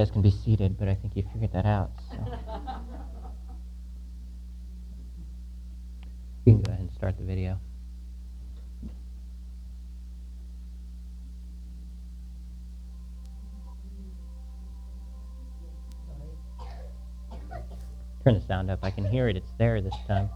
guys can be seated, but I think you figured that out. So. you can go ahead and start the video. Turn the sound up. I can hear it. It's there this time.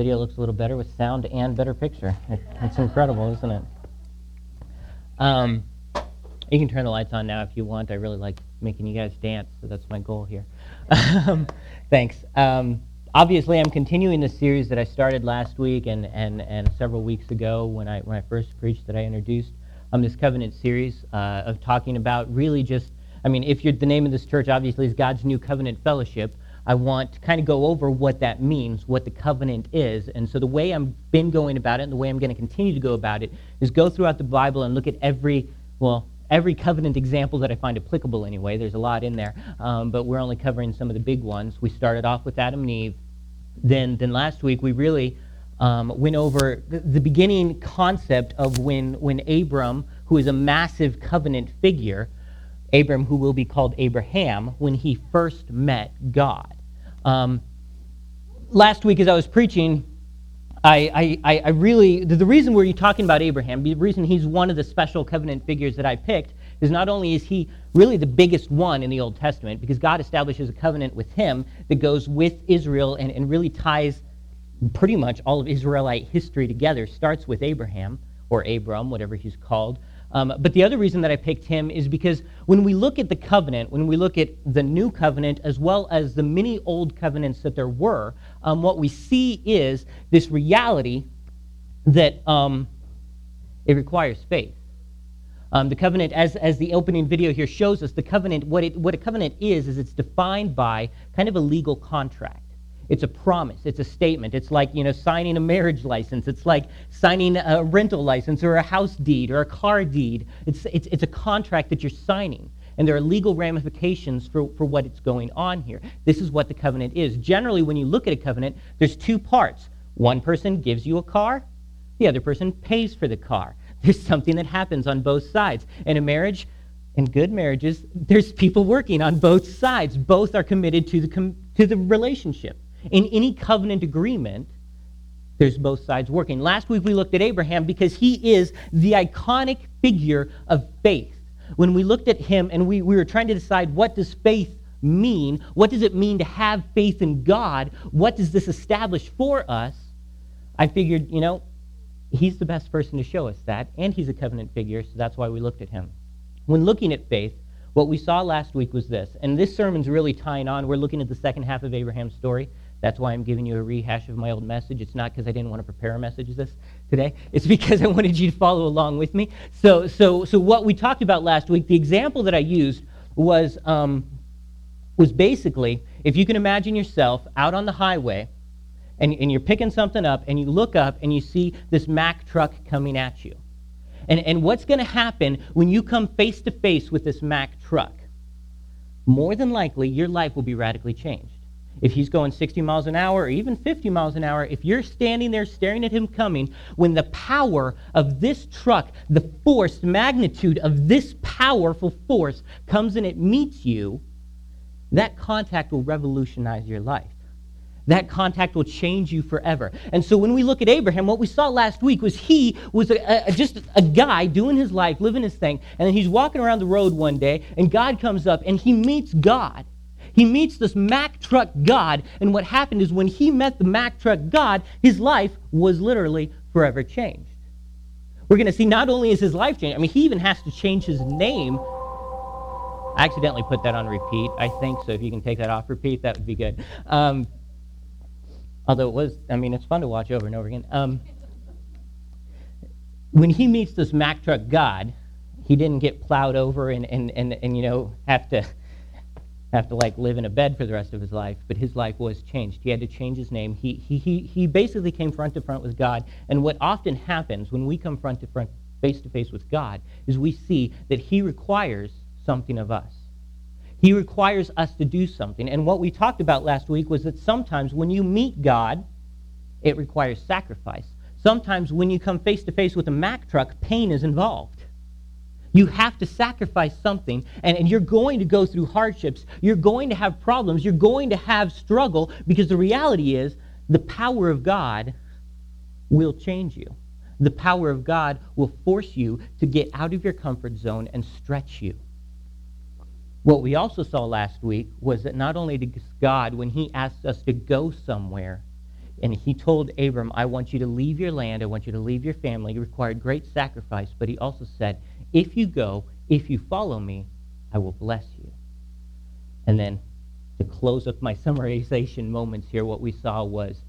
Video looks a little better with sound and better picture. It, it's incredible, isn't it? Um, you can turn the lights on now if you want. I really like making you guys dance, so that's my goal here. Um, thanks. Um, obviously, I'm continuing the series that I started last week and, and, and several weeks ago when I, when I first preached that I introduced um, this covenant series uh, of talking about really just, I mean, if you're, the name of this church obviously is God's New Covenant Fellowship, I want to kind of go over what that means, what the covenant is. And so the way I've been going about it and the way I'm going to continue to go about it is go throughout the Bible and look at every, well, every covenant example that I find applicable anyway. There's a lot in there, um, but we're only covering some of the big ones. We started off with Adam and Eve. Then, then last week we really um, went over the, the beginning concept of when, when Abram, who is a massive covenant figure, Abram, who will be called Abraham, when he first met God. Um, last week, as I was preaching, I, I, I really, the reason we're talking about Abraham, the reason he's one of the special covenant figures that I picked, is not only is he really the biggest one in the Old Testament, because God establishes a covenant with him that goes with Israel and, and really ties pretty much all of Israelite history together, starts with Abraham, or Abram, whatever he's called. Um, but the other reason that I picked him is because when we look at the covenant, when we look at the new covenant as well as the many old covenants that there were, um, what we see is this reality that um, it requires faith. Um, the covenant, as, as the opening video here shows us, the covenant, what, it, what a covenant is, is it's defined by kind of a legal contract. It's a promise. It's a statement. It's like, you know, signing a marriage license. It's like signing a rental license or a house deed or a car deed. It's, it's, it's a contract that you're signing. And there are legal ramifications for, for what it's going on here. This is what the covenant is. Generally, when you look at a covenant, there's two parts. One person gives you a car, the other person pays for the car. There's something that happens on both sides. In a marriage, in good marriages, there's people working on both sides. Both are committed to the, com- to the relationship. In any covenant agreement, there's both sides working. Last week we looked at Abraham because he is the iconic figure of faith. When we looked at him and we, we were trying to decide what does faith mean? What does it mean to have faith in God? What does this establish for us? I figured, you know, he's the best person to show us that, and he's a covenant figure, so that's why we looked at him. When looking at faith, what we saw last week was this, and this sermon's really tying on. We're looking at the second half of Abraham's story. That's why I'm giving you a rehash of my old message. It's not because I didn't want to prepare a message this today. It's because I wanted you to follow along with me. So, so, so what we talked about last week, the example that I used was, um, was basically if you can imagine yourself out on the highway and, and you're picking something up and you look up and you see this Mack truck coming at you. And, and what's going to happen when you come face to face with this Mack truck? More than likely, your life will be radically changed if he's going 60 miles an hour or even 50 miles an hour, if you're standing there staring at him coming, when the power of this truck, the force, magnitude of this powerful force comes and it meets you, that contact will revolutionize your life. That contact will change you forever. And so when we look at Abraham, what we saw last week was he was a, a, just a guy doing his life, living his thing, and then he's walking around the road one day, and God comes up and he meets God. He meets this Mack truck God, and what happened is when he met the Mack truck God, his life was literally forever changed. we're going to see not only is his life changed, I mean, he even has to change his name. I accidentally put that on repeat, I think, so if you can take that off repeat, that would be good. Um, although it was, I mean, it's fun to watch over and over again. Um, when he meets this Mack truck God, he didn't get plowed over and, and, and, and you know, have to have to like live in a bed for the rest of his life, but his life was changed. He had to change his name. He, he, he, he basically came front to front with God. And what often happens when we come front to front, face to face with God, is we see that he requires something of us. He requires us to do something. And what we talked about last week was that sometimes when you meet God, it requires sacrifice. Sometimes when you come face to face with a Mack truck, pain is involved. You have to sacrifice something, and, and you're going to go through hardships. You're going to have problems. You're going to have struggle because the reality is the power of God will change you. The power of God will force you to get out of your comfort zone and stretch you. What we also saw last week was that not only does God, when he asks us to go somewhere, and he told Abram, I want you to leave your land, I want you to leave your family, it required great sacrifice, but he also said, if you go, if you follow me, I will bless you. And then to close up my summarization moments here, what we saw was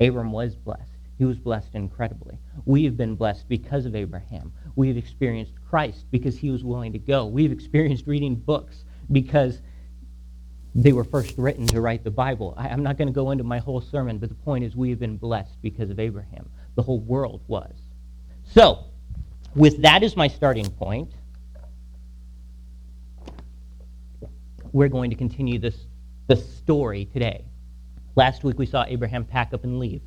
Abram was blessed. He was blessed incredibly. We have been blessed because of Abraham. We have experienced Christ because he was willing to go. We've experienced reading books because they were first written to write the Bible. I, am not going to go into my whole sermon, but the point is we have been blessed because of Abraham. The whole world was. So, with that as my starting point, we're going to continue this the story today. Last week we saw Abraham pack up and leave.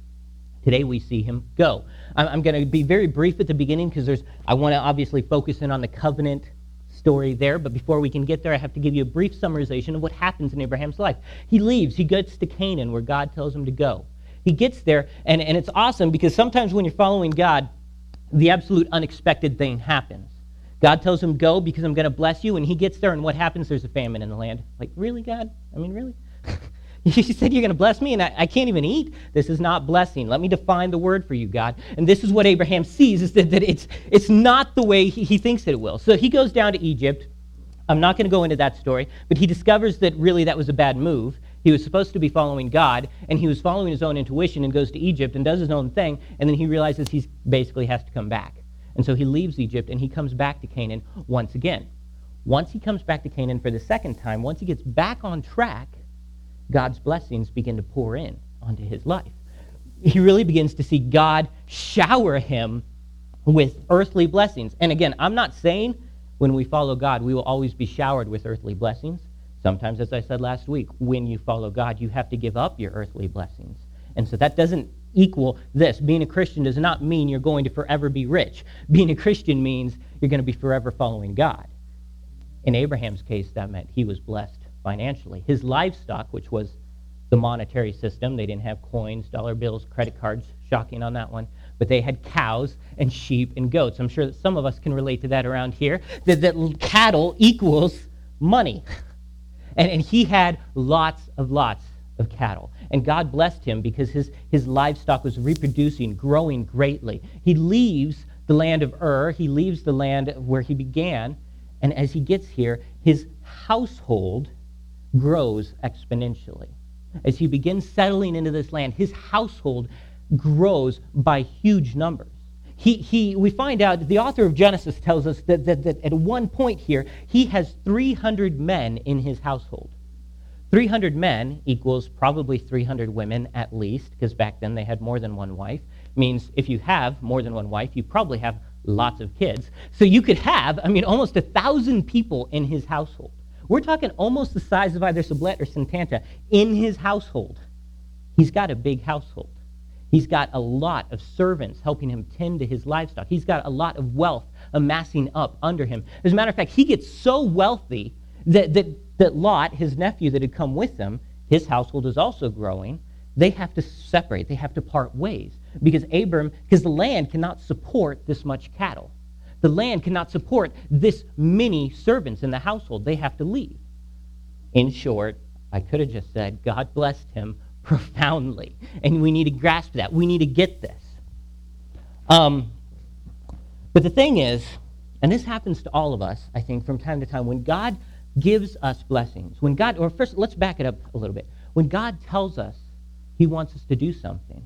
Today we see him go. I'm, I'm going to be very brief at the beginning because there's I want to obviously focus in on the covenant story there, but before we can get there, I have to give you a brief summarization of what happens in Abraham's life. He leaves, he gets to Canaan where God tells him to go. He gets there, and, and it's awesome because sometimes when you're following God, the absolute unexpected thing happens. God tells him, Go because I'm going to bless you. And he gets there, and what happens? There's a famine in the land. Like, really, God? I mean, really? you said you're going to bless me, and I, I, can't even eat? This is not blessing. Let me define the word for you, God. And this is what Abraham sees is that, that it's, it's not the way he, he thinks it will. So he goes down to Egypt. I'm not going to go into that story, but he discovers that really that was a bad move. He was supposed to be following God, and he was following his own intuition and goes to Egypt and does his own thing, and then he realizes he basically has to come back. And so he leaves Egypt and he comes back to Canaan once again. Once he comes back to Canaan for the second time, once he gets back on track, God's blessings begin to pour in onto his life. He really begins to see God shower him with earthly blessings. And again, I'm not saying when we follow God, we will always be showered with earthly blessings. Sometimes, as I said last week, when you follow God, you have to give up your earthly blessings. And so that doesn't equal this. Being a Christian does not mean you're going to forever be rich. Being a Christian means you're going to be forever following God. In Abraham's case, that meant he was blessed financially. His livestock, which was the monetary system, they didn't have coins, dollar bills, credit cards, shocking on that one, but they had cows and sheep and goats. I'm sure that some of us can relate to that around here, that, that cattle equals money. And, and he had lots of lots of cattle. And God blessed him because his, his livestock was reproducing, growing greatly. He leaves the land of Ur, he leaves the land where he began, and as he gets here, his household grows exponentially. As he begins settling into this land, his household grows by huge numbers he, he, we find out the author of Genesis tells us that, that, that at one point here, he has 300 men in his household. 300 men equals probably 300 women at least, because back then they had more than one wife. Means if you have more than one wife, you probably have lots of kids. So you could have, I mean, almost a thousand people in his household. We're talking almost the size of either Sublette or Satanta in his household. He's got a big household. He's got a lot of servants helping him tend to his livestock. He's got a lot of wealth amassing up under him. As a matter of fact, he gets so wealthy that, that, that Lot, his nephew that had come with him, his household is also growing. They have to separate, they have to part ways because Abram, because the land cannot support this much cattle. The land cannot support this many servants in the household. They have to leave. In short, I could have just said, God blessed him profoundly. And we need to grasp that. We need to get this. Um, But the thing is, and this happens to all of us, I think, from time to time, when God gives us blessings, when God, or first, let's back it up a little bit. When God tells us he wants us to do something,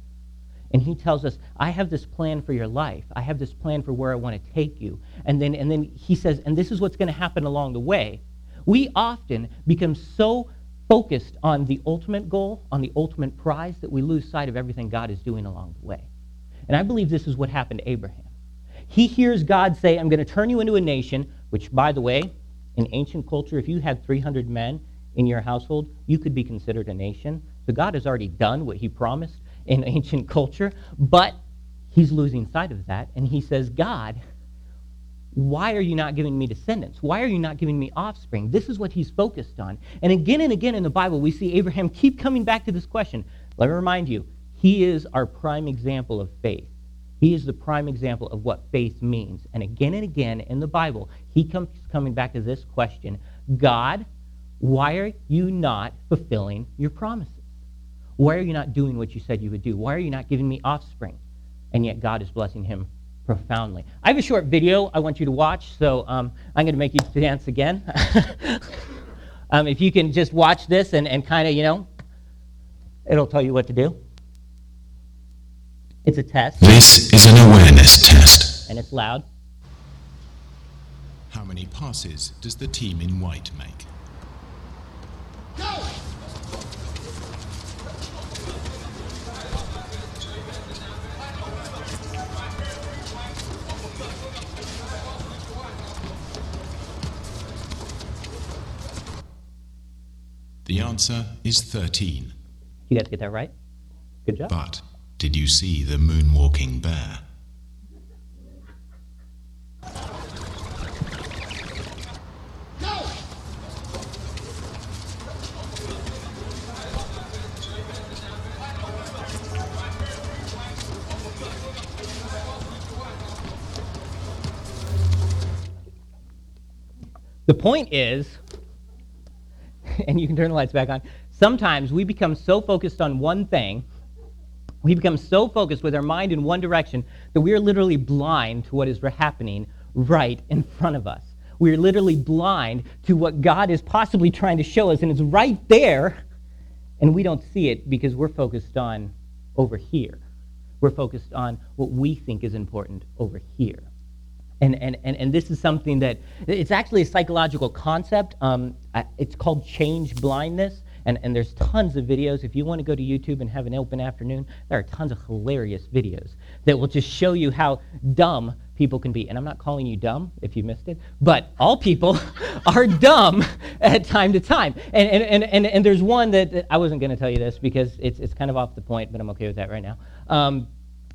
and he tells us, I have this plan for your life. I have this plan for where I want to take you. And then, and then he says, and this is what's going to happen along the way. We often become so focused on the ultimate goal, on the ultimate prize, that we lose sight of everything God is doing along the way. And I believe this is what happened to Abraham. He hears God say, I'm going to turn you into a nation, which, by the way, in ancient culture, if you had 300 men in your household, you could be considered a nation. So God has already done what he promised in ancient culture, but he's losing sight of that. And he says, God, why are you not giving me descendants? Why are you not giving me offspring? This is what he's focused on. And again and again in the Bible, we see Abraham keep coming back to this question. Let me remind you, he is our prime example of faith. He is the prime example of what faith means. And again and again in the Bible, he comes coming back to this question God, why are you not fulfilling your promises? Why are you not doing what you said you would do? Why are you not giving me offspring? And yet God is blessing him profoundly. I have a short video I want you to watch, so um, I'm going to make you dance again. um, if you can just watch this and, and kind of, you know, it'll tell you what to do. It's a test. This is an awareness test. And it's loud. How many passes does the team in white make? Go! The answer is 13. You got to get that right? Good job. But did you see the moonwalking bear? The point is, and you can turn the lights back on, sometimes we become so focused on one thing, we become so focused with our mind in one direction that we are literally blind to what is happening right in front of us. We are literally blind to what God is possibly trying to show us, and it's right there, and we don't see it because we're focused on over here. We're focused on what we think is important over here. And, and, and, and this is something that it's actually a psychological concept. Um, it's called change blindness. And, and there's tons of videos. If you want to go to YouTube and have an open afternoon, there are tons of hilarious videos that will just show you how dumb people can be. And I'm not calling you dumb if you missed it, but all people are dumb at time to time. And, and, and, and, and there's one that, that I wasn't going to tell you this because it's, it's kind of off the point, but I'm okay with that right now. Um,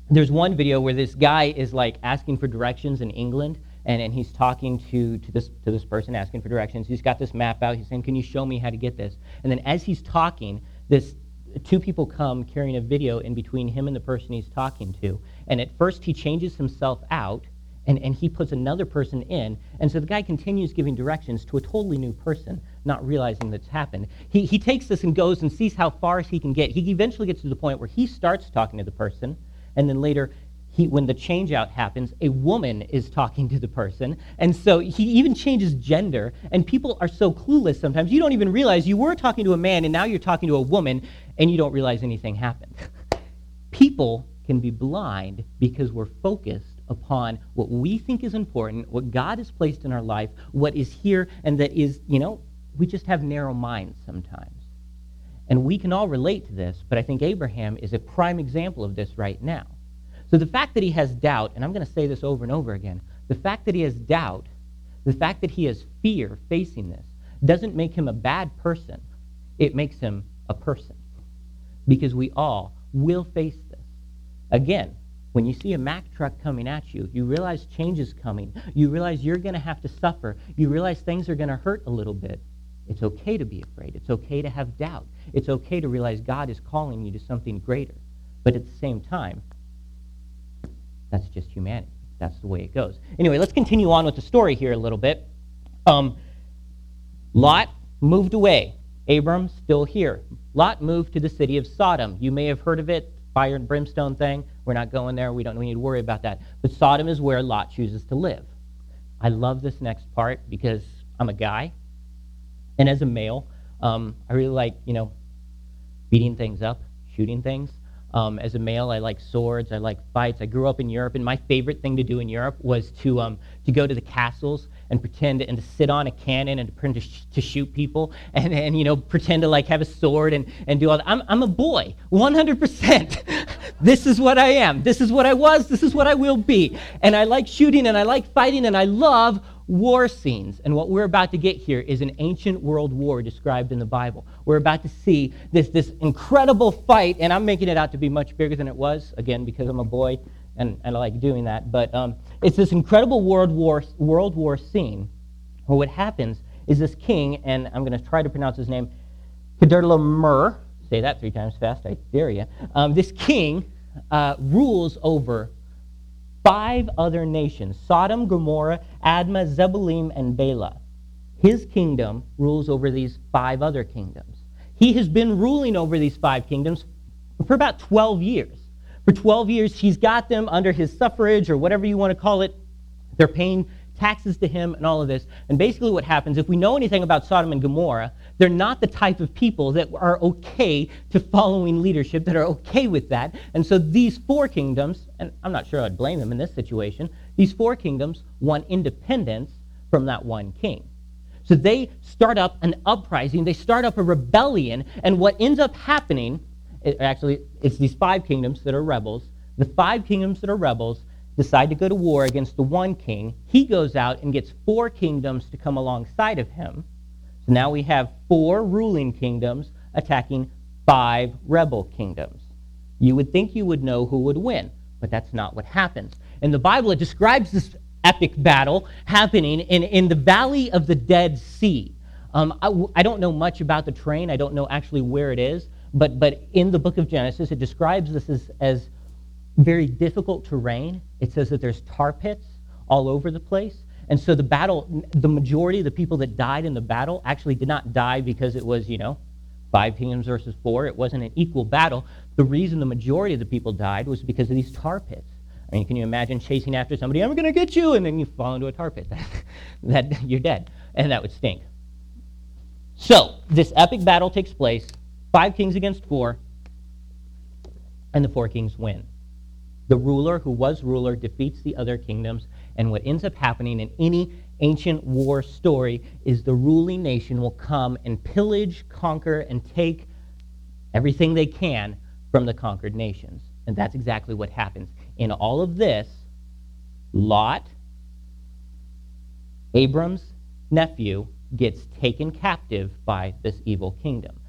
there's one video where this guy is like asking for directions in England, and, and he's talking to, to, this, to this person asking for directions. He's got this map out. He's saying, Can you show me how to get this? And then as he's talking, this two people come carrying a video in between him and the person he's talking to. And at first, he changes himself out, and, and he puts another person in. And so the guy continues giving directions to a totally new person, not realizing that's happened. He, he takes this and goes and sees how far he can get. He eventually gets to the point where he starts talking to the person and then later he, when the change out happens, a woman is talking to the person. And so he even changes gender. And people are so clueless sometimes. You don't even realize you were talking to a man and now you're talking to a woman and you don't realize anything happened. people can be blind because we're focused upon what we think is important, what God has placed in our life, what is here, and that is, you know, we just have narrow minds sometimes. And we can all relate to this, but I think Abraham is a prime example of this right now. So the fact that he has doubt, and I'm going to say this over and over again, the fact that he has doubt, the fact that he has fear facing this, doesn't make him a bad person. It makes him a person. Because we all will face this. Again, when you see a Mack truck coming at you, you realize change is coming. You realize you're going to have to suffer. You realize things are going to hurt a little bit. It's okay to be afraid. It's okay to have doubt. It's okay to realize God is calling you to something greater. But at the same time, that's just humanity. That's the way it goes. Anyway, let's continue on with the story here a little bit. Um, Lot moved away. Abram still here. Lot moved to the city of Sodom. You may have heard of it fire and brimstone thing. We're not going there. We don't need to worry about that. But Sodom is where Lot chooses to live. I love this next part because I'm a guy. And as a male, um, I really like, you know, beating things up, shooting things. Um, as a male, I like swords. I like fights. I grew up in Europe, and my favorite thing to do in Europe was to um, to go to the castles and pretend and to sit on a cannon and to pretend to, sh- to shoot people and, and you know pretend to like have a sword and, and do all that. I'm, I'm a boy, 100%. this is what I am. This is what I was. This is what I will be. And I like shooting and I like fighting and I love war scenes. And what we're about to get here is an ancient world war described in the Bible. We're about to see this, this incredible fight, and I'm making it out to be much bigger than it was, again, because I'm a boy and, and I like doing that. But um, it's this incredible world war, world war scene what happens is this king, and I'm going to try to pronounce his name, Kedorlaomer, say that three times fast, I dare you. Um, this king uh, rules over five other nations Sodom, Gomorrah, Admah, Zeboim, and Bela. His kingdom rules over these five other kingdoms. He has been ruling over these five kingdoms for about 12 years. For 12 years, he's got them under his suffrage or whatever you want to call it. They're paying taxes to him and all of this. And basically, what happens, if we know anything about Sodom and Gomorrah, they're not the type of people that are okay to following leadership, that are okay with that. And so these four kingdoms, and I'm not sure I'd blame them in this situation, these four kingdoms want independence from that one king. So they start up an uprising, they start up a rebellion, and what ends up happening, it, actually, it's these five kingdoms that are rebels. The five kingdoms that are rebels decide to go to war against the one king. He goes out and gets four kingdoms to come alongside of him. So now we have four ruling kingdoms attacking five rebel kingdoms. You would think you would know who would win, but that's not what happens. In the Bible, it describes this epic battle happening in, in the valley of the Dead Sea. Um, I, I don't know much about the terrain. I don't know actually where it is. But, but in the book of Genesis, it describes this as, as very difficult terrain. It says that there's tar pits all over the place. And so the battle, the majority of the people that died in the battle actually did not die because it was, you know, five kingdoms versus four. It wasn't an equal battle. The reason the majority of the people died was because of these tar pits. I mean, can you imagine chasing after somebody? I'm going to get you, and then you fall into a tar pit. that you're dead, and that would stink. So this epic battle takes place. Five kings against four, and the four kings win. The ruler who was ruler defeats the other kingdoms, and what ends up happening in any ancient war story is the ruling nation will come and pillage, conquer, and take everything they can from the conquered nations. And that's exactly what happens. In all of this, Lot, Abram's nephew, gets taken captive by this evil kingdom.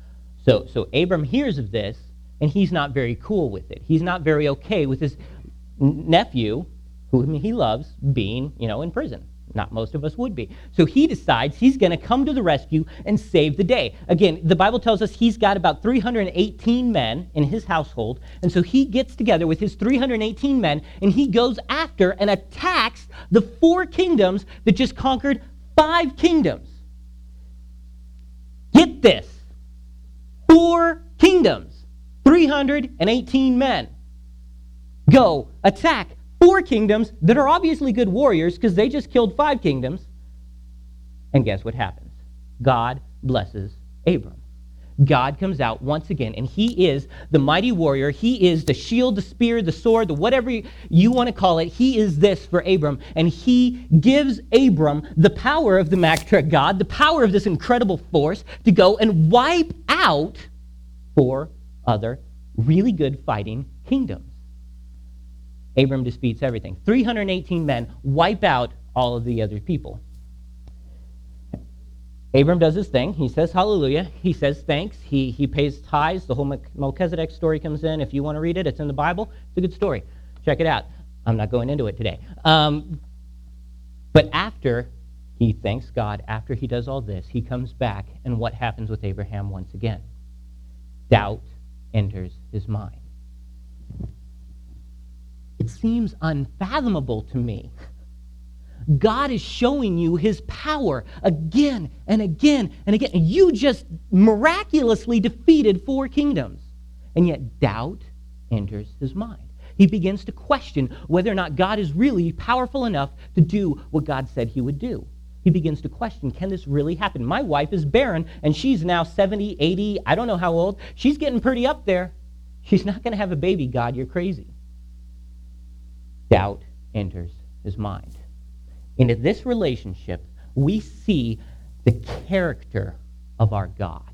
So, so Abram hears of this, and he's not very cool with it. He's not very okay with his nephew, whom he loves, being, you know, in prison. Not most of us would be. So he decides he's going to come to the rescue and save the day. Again, the Bible tells us he's got about 318 men in his household. And so he gets together with his 318 men and he goes after and attacks the four kingdoms that just conquered five kingdoms. Get this four kingdoms, 318 men. Go attack four kingdoms that are obviously good warriors because they just killed five kingdoms. And guess what happens? God blesses Abram. God comes out once again, and he is the mighty warrior. He is the shield, the spear, the sword, the whatever you want to call it. He is this for Abram. And he gives Abram the power of the Mack truck God, the power of this incredible force to go and wipe out four other really good fighting kingdoms. Abram defeats everything. 318 men wipe out all of the other people. Abram does his thing. He says hallelujah. He says thanks. He, he pays tithes. The whole Melchizedek story comes in. If you want to read it, it's in the Bible. It's a good story. Check it out. I'm not going into it today. Um, but after he thanks God, after he does all this, he comes back, and what happens with Abraham once again? Doubt enters his mind it seems unfathomable to me. God is showing you his power again and again and again. You just miraculously defeated four kingdoms. And yet doubt enters his mind. He begins to question whether or not God is really powerful enough to do what God said he would do. He begins to question, can this really happen? My wife is barren, and she's now 70, 80, I don't know how old. She's getting pretty up there. She's not going to have a baby, God. You're crazy. Doubt enters his mind. Into this relationship, we see the character of our God.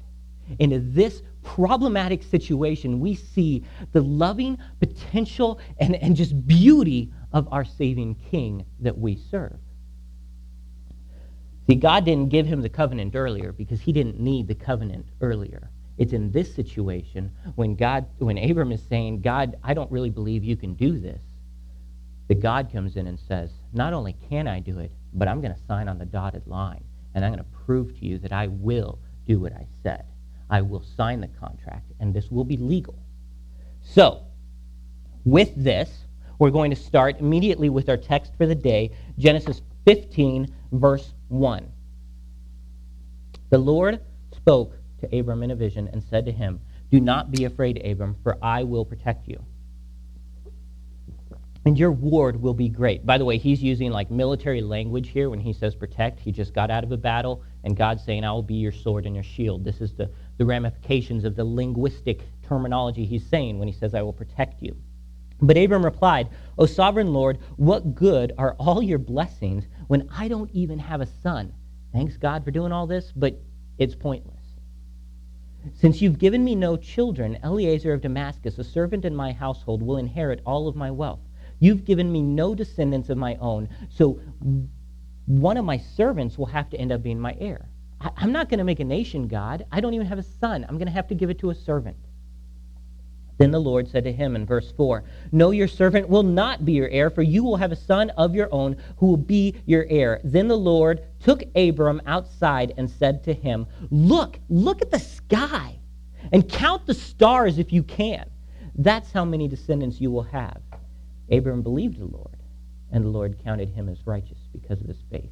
Into this problematic situation, we see the loving potential and, and just beauty of our saving King that we serve. See, God didn't give him the covenant earlier because he didn't need the covenant earlier. It's in this situation when God, when Abram is saying, God, I don't really believe you can do this, that God comes in and says, Not only can I do it, but I'm going to sign on the dotted line, and I'm going to prove to you that I will do what I said. I will sign the contract, and this will be legal. So, with this, we're going to start immediately with our text for the day, Genesis 15, verse 1. The Lord spoke to Abram in a vision and said to him, Do not be afraid, Abram, for I will protect you. And your ward will be great. By the way, he's using like military language here when he says protect. He just got out of a battle, and God's saying, I will be your sword and your shield. This is the, the ramifications of the linguistic terminology he's saying when he says, I will protect you. But Abram replied, O sovereign Lord, what good are all your blessings when I don't even have a son? Thanks God for doing all this, but it's pointless. Since you've given me no children, Eliezer of Damascus, a servant in my household, will inherit all of my wealth. You've given me no descendants of my own, so one of my servants will have to end up being my heir. I, am not going to make a nation God. I don't even have a son. I'm going to have to give it to a servant. Then the Lord said to him in verse 4 No, your servant will not be your heir, for you will have a son of your own who will be your heir. Then the Lord took Abram outside and said to him, Look, look at the sky and count the stars if you can. That's how many descendants you will have. Abram believed the Lord, and the Lord counted him as righteous because of his faith.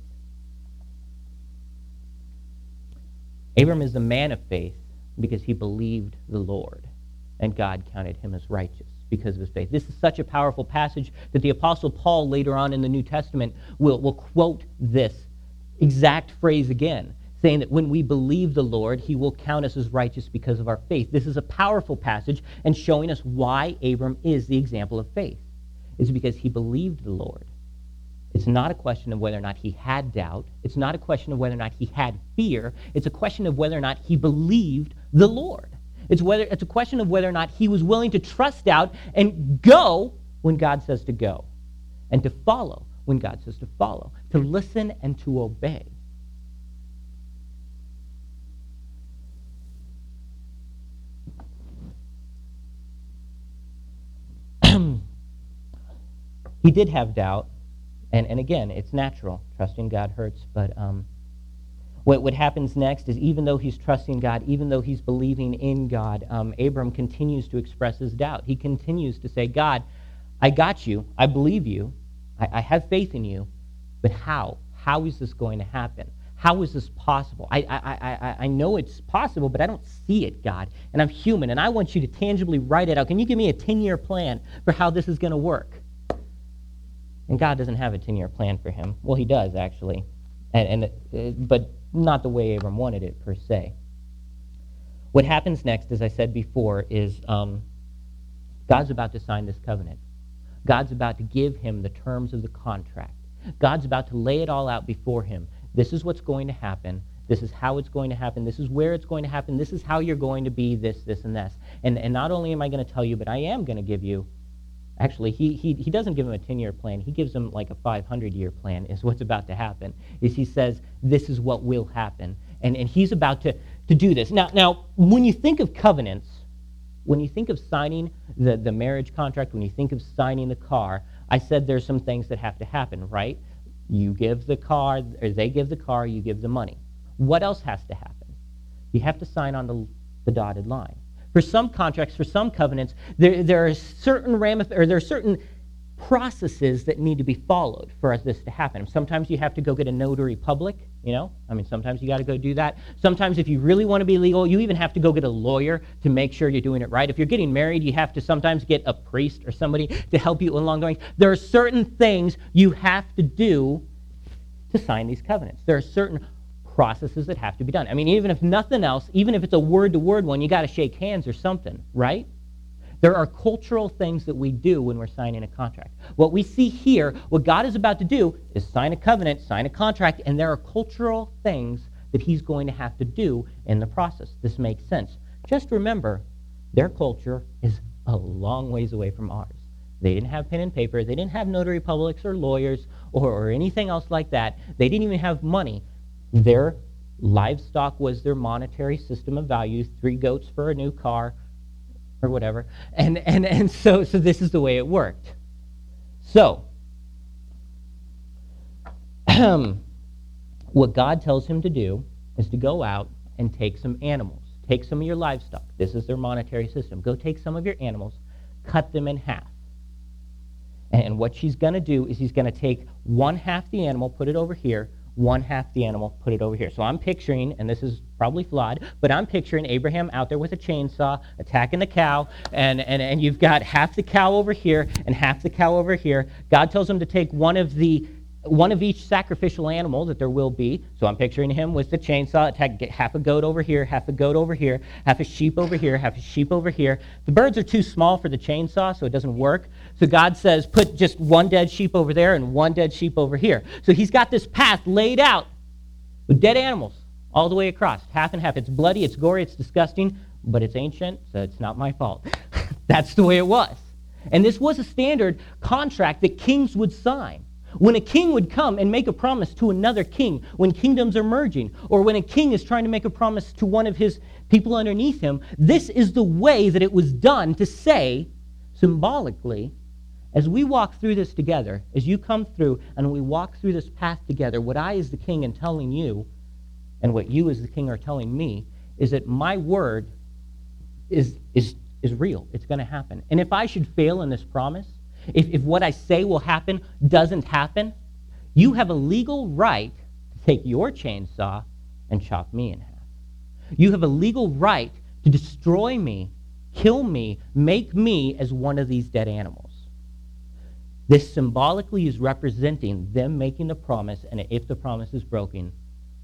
Abram is a man of faith because he believed the Lord, and God counted him as righteous because of his faith. This is such a powerful passage that the Apostle Paul later on in the New Testament will, will quote this exact phrase again, saying that when we believe the Lord, he will count us as righteous because of our faith. This is a powerful passage and showing us why Abram is the example of faith. Is because he believed the Lord. It's not a question of whether or not he had doubt. It's not a question of whether or not he had fear. It's a question of whether or not he believed the Lord. It's, whether, it's a question of whether or not he was willing to trust out and go when God says to go, and to follow when God says to follow, to listen and to obey. He did have doubt, and, and again, it's natural. Trusting God hurts, but um, what, what happens next is even though he's trusting God, even though he's believing in God, um, Abram continues to express his doubt. He continues to say, God, I got you. I believe you. I, I have faith in you. But how? How is this going to happen? How is this possible? I, I, I, I know it's possible, but I don't see it, God. And I'm human, and I want you to tangibly write it out. Can you give me a 10 year plan for how this is going to work? And God doesn't have a 10 year plan for him. Well, he does, actually. And, and, uh, but not the way Abram wanted it, per se. What happens next, as I said before, is um, God's about to sign this covenant. God's about to give him the terms of the contract. God's about to lay it all out before him. This is what's going to happen. This is how it's going to happen. This is where it's going to happen. This is how you're going to be this, this, and this. And, and not only am I going to tell you, but I am going to give you Actually, he, he, he doesn't give him a 10-year plan. He gives him like a 500-year plan is what's about to happen. Is he says, this is what will happen. And, and he's about to, to do this. Now, now, when you think of covenants, when you think of signing the, the marriage contract, when you think of signing the car, I said there's some things that have to happen, right? You give the car, or they give the car, you give the money. What else has to happen? You have to sign on the, the dotted line. For some contracts, for some covenants, there, there are certain ramif- or there are certain processes that need to be followed for this to happen. Sometimes you have to go get a notary public, you know? I mean, sometimes you got to go do that. Sometimes if you really want to be legal, you even have to go get a lawyer to make sure you're doing it right. If you're getting married, you have to sometimes get a priest or somebody to help you along the way. There are certain things you have to do to sign these covenants. There are certain processes that have to be done. I mean, even if nothing else, even if it's a word to word one, you got to shake hands or something, right? There are cultural things that we do when we're signing a contract. What we see here, what God is about to do, is sign a covenant, sign a contract, and there are cultural things that He's going to have to do in the process. This makes sense. Just remember, their culture is a long ways away from ours. They didn't have pen and paper. They didn't have notary publics or lawyers or, or anything else like that. They didn't even have money. Their livestock was their monetary system of values three goats for a new car, or whatever. And, and, and so, so this is the way it worked. So, what God tells him to do is to go out and take some animals. Take some of your livestock. This is their monetary system. Go take some of your animals, cut them in half. And what she's going to do is he's going to take one half the animal, put it over here, one half the animal, put it over here. So I'm picturing, and this is probably flawed, but I'm picturing Abraham out there with a chainsaw attacking the cow, and, and, and you've got half the cow over here and half the cow over here. God tells him to take one of the one of each sacrificial animal that there will be. So I'm picturing him with the chainsaw, attack, get half a goat over here, half a goat over here, half a sheep over here, half a sheep over here. The birds are too small for the chainsaw, so it doesn't work. So God says, put just one dead sheep over there and one dead sheep over here. So he's got this path laid out with dead animals all the way across, half and half. It's bloody, it's gory, it's disgusting, but it's ancient, so it's not my fault. That's the way it was. And this was a standard contract that kings would sign. When a king would come and make a promise to another king, when kingdoms are merging, or when a king is trying to make a promise to one of his people underneath him, this is the way that it was done to say, symbolically, as we walk through this together, as you come through and we walk through this path together, what I, as the king, am telling you, and what you, as the king, are telling me, is that my word is, is, is real. It's going to happen. And if I should fail in this promise, if, if what I say will happen doesn't happen, you have a legal right to take your chainsaw and chop me in half. You have a legal right to destroy me, kill me, make me as one of these dead animals. This symbolically is representing them making the promise, and if the promise is broken,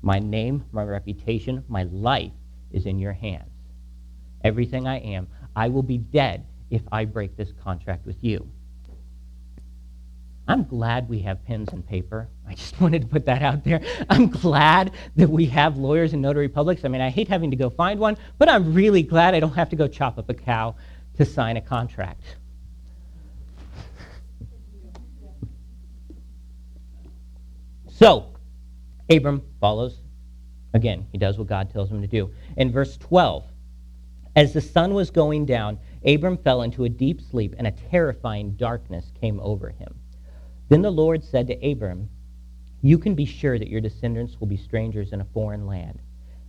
my name, my reputation, my life is in your hands. Everything I am, I will be dead if I break this contract with you. I'm glad we have pens and paper. I just wanted to put that out there. I'm glad that we have lawyers and notary publics. I mean, I hate having to go find one, but I'm really glad I don't have to go chop up a cow to sign a contract. So, Abram follows. Again, he does what God tells him to do. In verse 12, as the sun was going down, Abram fell into a deep sleep, and a terrifying darkness came over him. Then the Lord said to Abram, You can be sure that your descendants will be strangers in a foreign land,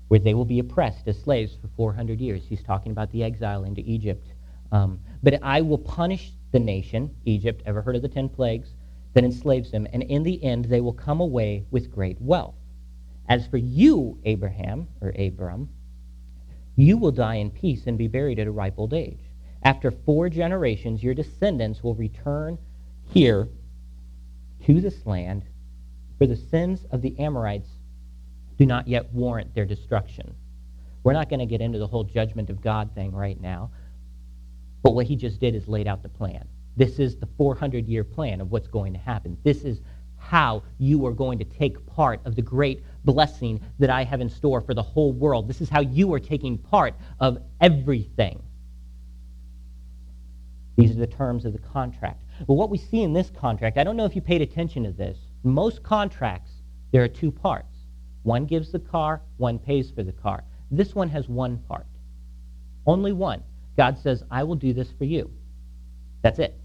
where they will be oppressed as slaves for 400 years. He's talking about the exile into Egypt. Um, but I will punish the nation, Egypt. Ever heard of the ten plagues? That enslaves them, and in the end they will come away with great wealth. As for you, Abraham, or Abram, you will die in peace and be buried at a ripe old age. After four generations, your descendants will return here to this land, for the sins of the Amorites do not yet warrant their destruction. We're not going to get into the whole judgment of God thing right now, but what he just did is laid out the plan. This is the 400 year plan of what's going to happen. This is how you are going to take part of the great blessing that I have in store for the whole world. This is how you are taking part of everything. These are the terms of the contract. But what we see in this contract, I don't know if you paid attention to this. In most contracts, there are two parts. One gives the car, one pays for the car. This one has one part. Only one. God says, I will do this for you. That's it.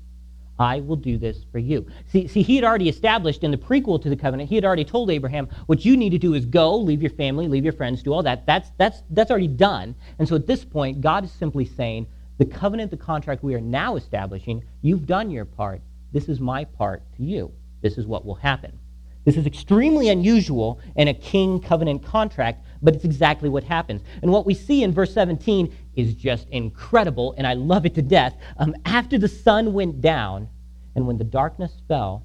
I will do this for you. See, see, he had already established in the prequel to the covenant, he had already told Abraham, what you need to do is go, leave your family, leave your friends, do all that. That's, that's, that's already done. And so at this point, God is simply saying, the covenant, the contract we are now establishing, you've done your part. this is my part to you. This is what will happen. This is extremely unusual in a king covenant contract, but it's exactly what happens. And what we see in verse 17 is just incredible, and I love it to death. Um, after the sun went down and when the darkness fell,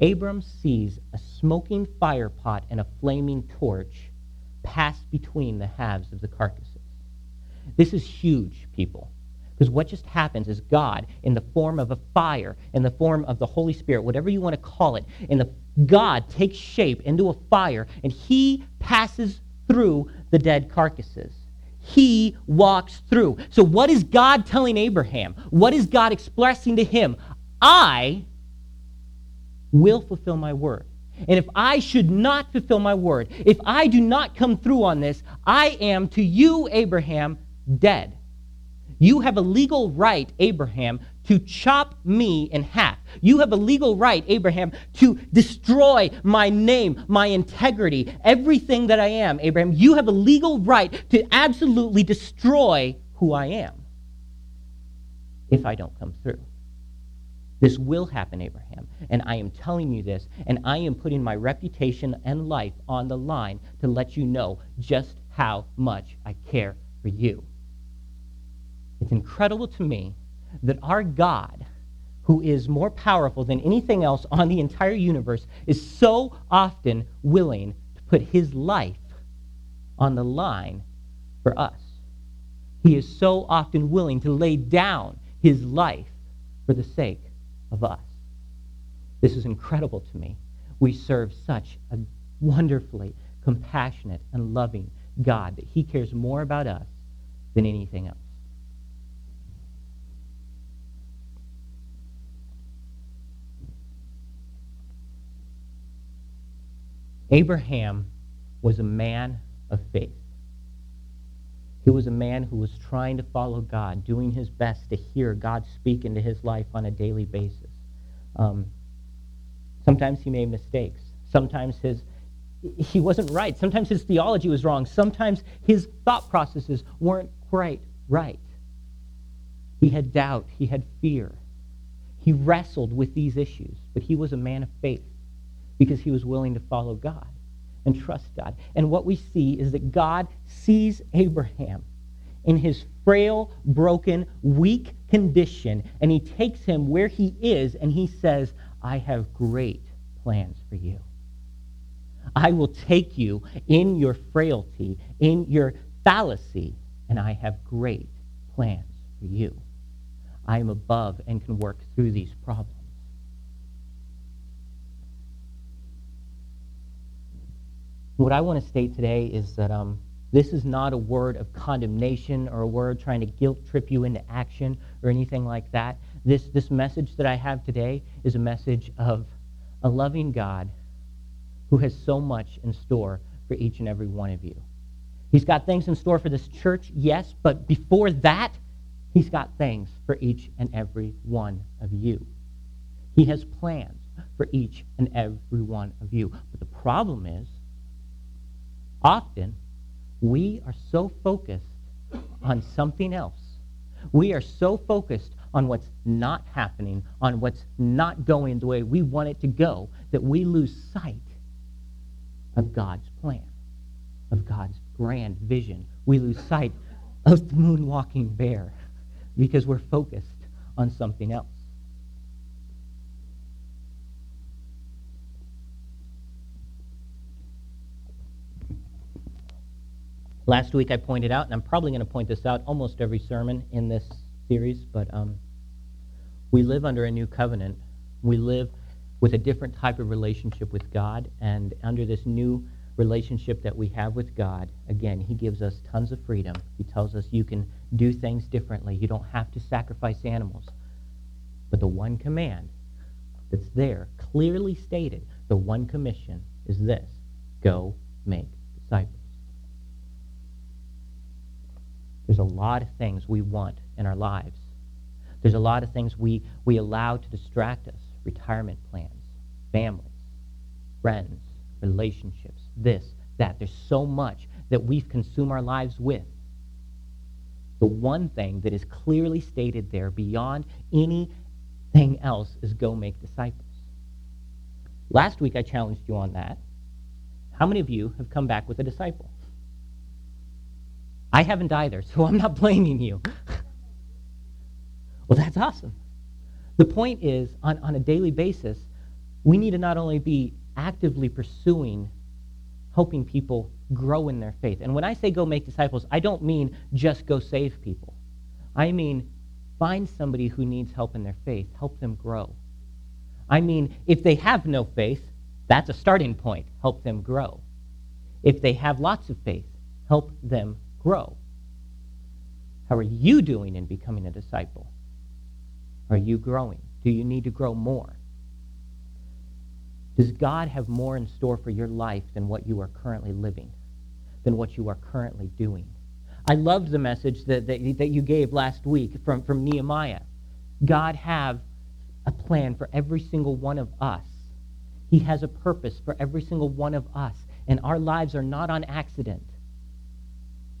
Abram sees a smoking fire pot and a flaming torch pass between the halves of the carcasses. This is huge, people. Because what just happens is God, in the form of a fire, in the form of the Holy Spirit, whatever you want to call it, in the God takes shape into a fire and he passes through the dead carcasses. He walks through. So, what is God telling Abraham? What is God expressing to him? I will fulfill my word. And if I should not fulfill my word, if I do not come through on this, I am to you, Abraham, dead. You have a legal right, Abraham, to chop me in half. You have a legal right, Abraham, to destroy my name, my integrity, everything that I am, Abraham. You have a legal right to absolutely destroy who I am if I don't come through. This will happen, Abraham. And I am telling you this, and I am putting my reputation and life on the line to let you know just how much I care for you. It's incredible to me that our God, who is more powerful than anything else on the entire universe, is so often willing to put his life on the line for us. He is so often willing to lay down his life for the sake of us. This is incredible to me. We serve such a wonderfully compassionate and loving God that he cares more about us than anything else. Abraham was a man of faith. He was a man who was trying to follow God, doing his best to hear God speak into his life on a daily basis. Um, sometimes he made mistakes. Sometimes his he wasn't right. Sometimes his theology was wrong. Sometimes his thought processes weren't quite right. He had doubt. He had fear. He wrestled with these issues, but he was a man of faith because he was willing to follow God and trust God. And what we see is that God sees Abraham in his frail, broken, weak condition, and he takes him where he is and he says, I have great plans for you. I will take you in your frailty, in your fallacy, and I have great plans for you. I am above and can work through these problems. What I want to state today is that um, this is not a word of condemnation or a word trying to guilt trip you into action or anything like that. This, this message that I have today is a message of a loving God who has so much in store for each and every one of you. He's got things in store for this church, yes, but before that, he's got things for each and every one of you. He has plans for each and every one of you. But the problem is, Often, we are so focused on something else. We are so focused on what's not happening, on what's not going the way we want it to go, that we lose sight of God's plan, of God's grand vision. We lose sight of the moonwalking bear because we're focused on something else. Last week I pointed out, and I'm probably going to point this out almost every sermon in this series, but um, we live under a new covenant. We live with a different type of relationship with God, and under this new relationship that we have with God, again, He gives us tons of freedom. He tells us you can do things differently. You don't have to sacrifice animals. But the one command that's there, clearly stated, the one commission is this go make disciples. There's a lot of things we want in our lives. There's a lot of things we, we allow to distract us retirement plans, families, friends, relationships, this, that. There's so much that we consume our lives with. The one thing that is clearly stated there beyond anything else is go make disciples. Last week I challenged you on that. How many of you have come back with a disciple? I haven't either, so I'm not blaming you. well, that's awesome. The point is, on, on a daily basis, we need to not only be actively pursuing helping people grow in their faith. And when I say go make disciples, I don't mean just go save people. I mean find somebody who needs help in their faith, help them grow. I mean, if they have no faith, that's a starting point. Help them grow. If they have lots of faith, help them grow. How are you doing in becoming a disciple? Are you growing? Do you need to grow more? Does God have more in store for your life than what you are currently living, than what you are currently doing? I loved the message that, that, that you gave last week from, from Nehemiah. God have a plan for every single one of us. He has a purpose for every single one of us, and our lives are not on accident.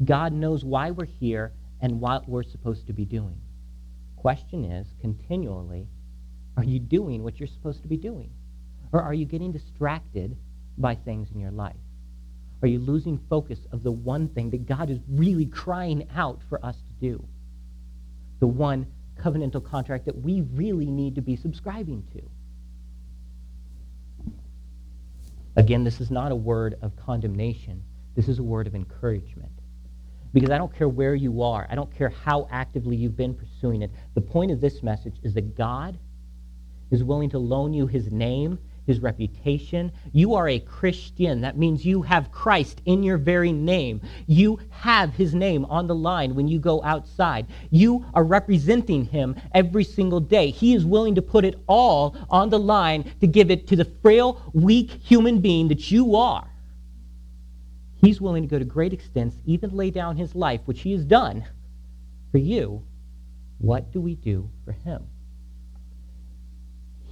God knows why we're here and what we're supposed to be doing. Question is, continually, are you doing what you're supposed to be doing? Or are you getting distracted by things in your life? Are you losing focus of the one thing that God is really crying out for us to do? The one covenantal contract that we really need to be subscribing to. Again, this is not a word of condemnation. This is a word of encouragement. Because I don't care where you are, I don't care how actively you've been pursuing it. The point of this message is that God is willing to loan you his name his reputation. You are a Christian. That means you have Christ in your very name. You have his name on the line when you go outside. You are representing him every single day. He is willing to put it all on the line to give it to the frail, weak human being that you are. He's willing to go to great extents, even lay down his life, which he has done for you. What do we do for him?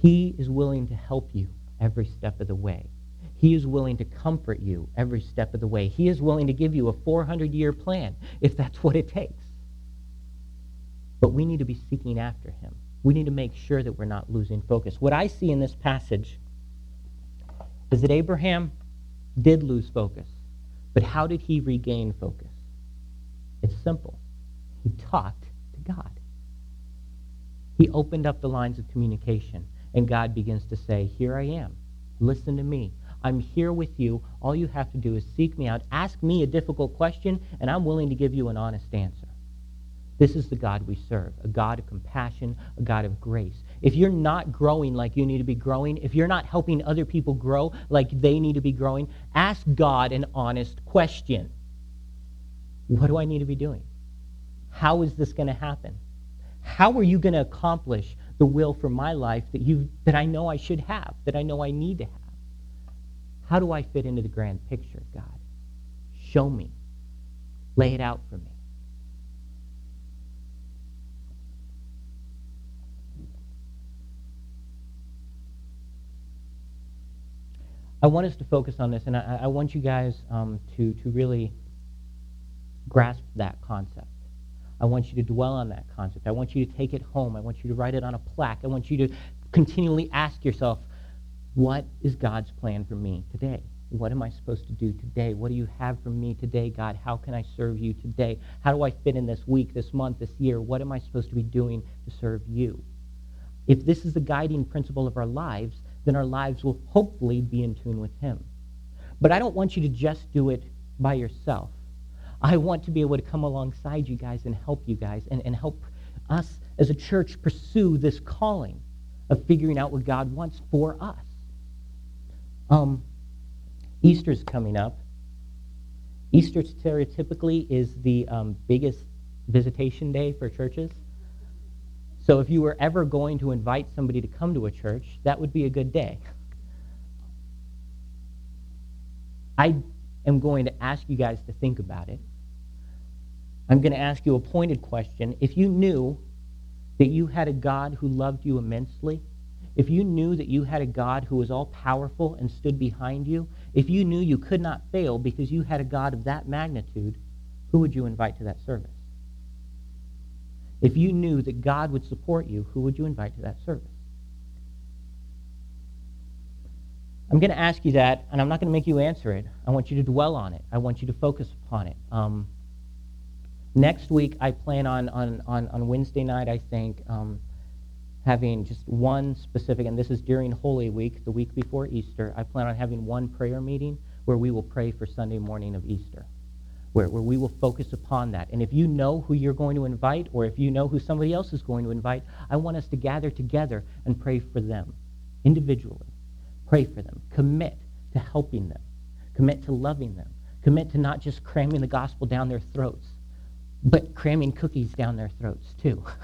He is willing to help you every step of the way. He is willing to comfort you every step of the way. He is willing to give you a 400 year plan if that's what it takes. But we need to be seeking after him. We need to make sure that we're not losing focus. What I see in this passage is that Abraham did lose focus. But how did he regain focus? It's simple. He talked to God. He opened up the lines of communication. And God begins to say, Here I am. Listen to me. I'm here with you. All you have to do is seek me out. Ask me a difficult question, and I'm willing to give you an honest answer. This is the God we serve a God of compassion, a God of grace. If you're not growing like you need to be growing, if you're not helping other people grow like they need to be growing, ask God an honest question What do I need to be doing? How is this going to happen? How are you going to accomplish the will for my life that you that I know I should have, that I know I need to have. How do I fit into the grand picture, God? Show me. Lay it out for me. I want us to focus on this, and I, I want you guys um, to, to really grasp that concept. I want you to dwell on that concept. I want you to take it home. I want you to write it on a plaque. I want you to continually ask yourself, what is God's plan for me today? What am I supposed to do today? What do you have for me today, God? How can I serve you today? How do I fit in this week, this month, this year? What am I supposed to be doing to serve you? If this is the guiding principle of our lives, then our lives will hopefully be in tune with Him. But I don't want you to just do it by yourself. I want to be able to come alongside you guys and help you guys and, and help us as a church pursue this calling of figuring out what God wants for us. Um, Easter's coming up. Easter stereotypically is the um, biggest visitation day for churches. So if you were ever going to invite somebody to come to a church, that would be a good day. I am going to ask you guys to think about it. I'm going to ask you a pointed question. If you knew that you had a God who loved you immensely, if you knew that you had a God who was all powerful and stood behind you, if you knew you could not fail because you had a God of that magnitude, who would you invite to that service? If you knew that God would support you, who would you invite to that service? I'm going to ask you that, and I'm not going to make you answer it. I want you to dwell on it. I want you to focus upon it. Um, next week, I plan on, on, on, on Wednesday night, I think, um, having just one specific, and this is during Holy Week, the week before Easter. I plan on having one prayer meeting where we will pray for Sunday morning of Easter where, where we will focus upon that. And if you know who you're going to invite, or if you know who somebody else is going to invite, I want us to gather together and pray for them individually. Pray for them. Commit to helping them. Commit to loving them. Commit to not just cramming the gospel down their throats, but cramming cookies down their throats too.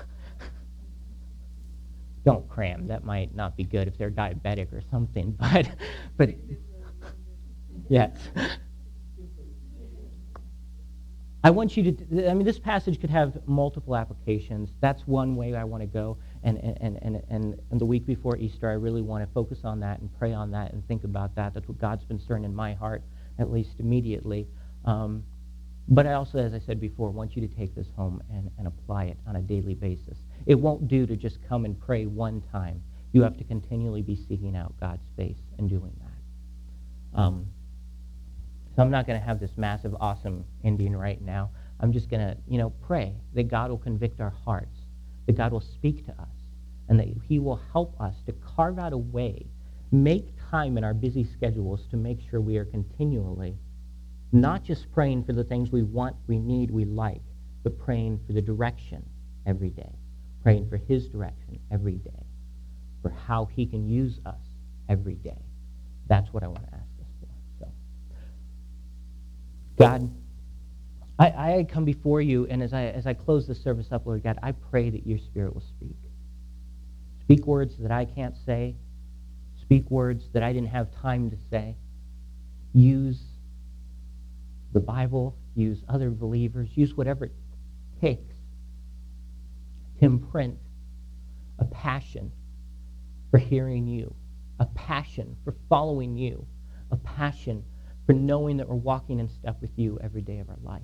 Don't cram. That might not be good if they're diabetic or something. But, but yes. I want you to, I mean, this passage could have multiple applications. That's one way I want to go. And, and, and, and, and the week before Easter, I really want to focus on that and pray on that and think about that. That's what God's been stirring in my heart, at least immediately. Um, but I also, as I said before, want you to take this home and, and apply it on a daily basis. It won't do to just come and pray one time. You have to continually be seeking out God's face and doing that. Um, so I'm not going to have this massive, awesome ending right now. I'm just going to, you know, pray that God will convict our hearts, that God will speak to us, and that He will help us to carve out a way, make time in our busy schedules to make sure we are continually not just praying for the things we want, we need, we like, but praying for the direction every day, praying for His direction every day, for how He can use us every day. That's what I want to ask. God, I, I come before you, and as I, as I close the service up, Lord God, I pray that your Spirit will speak. Speak words that I can't say. Speak words that I didn't have time to say. Use the Bible. Use other believers. Use whatever it takes to imprint a passion for hearing you, a passion for following you, a passion for knowing that we're walking in step with you every day of our life.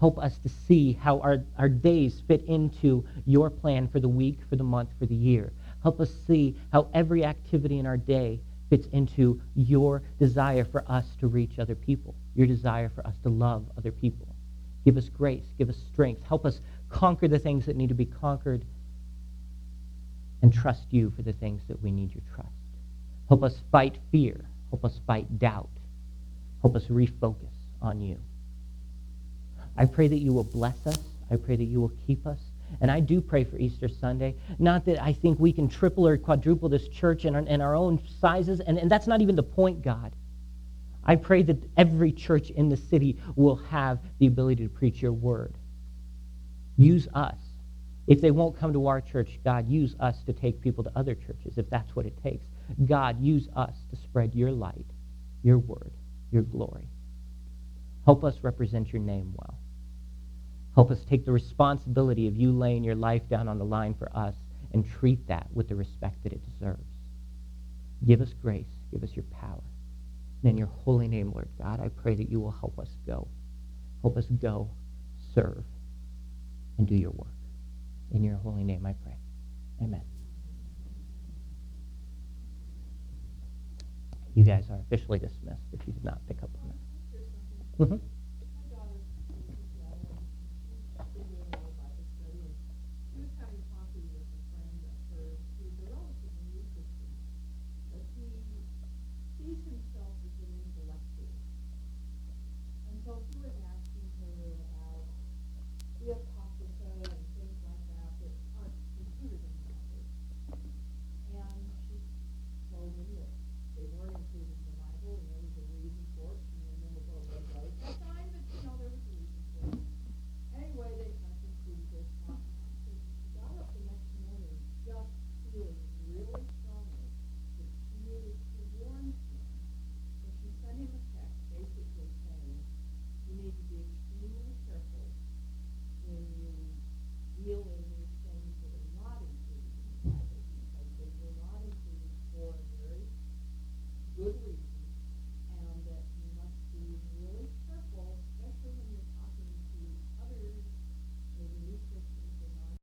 Help us to see how our, our days fit into your plan for the week, for the month, for the year. Help us see how every activity in our day fits into your desire for us to reach other people, your desire for us to love other people. Give us grace, give us strength. Help us conquer the things that need to be conquered and trust you for the things that we need your trust. Help us fight fear. Help us fight doubt. Help us refocus on you. I pray that you will bless us. I pray that you will keep us. And I do pray for Easter Sunday. Not that I think we can triple or quadruple this church in our, in our own sizes, and, and that's not even the point, God. I pray that every church in the city will have the ability to preach your word. Use us. If they won't come to our church, God, use us to take people to other churches, if that's what it takes. God, use us to spread your light, your word your glory. Help us represent your name well. Help us take the responsibility of you laying your life down on the line for us and treat that with the respect that it deserves. Give us grace. Give us your power. And in your holy name, Lord God, I pray that you will help us go. Help us go, serve, and do your work. In your holy name, I pray. Amen. You guys are officially dismissed if you did not pick up on it. Mm-hmm.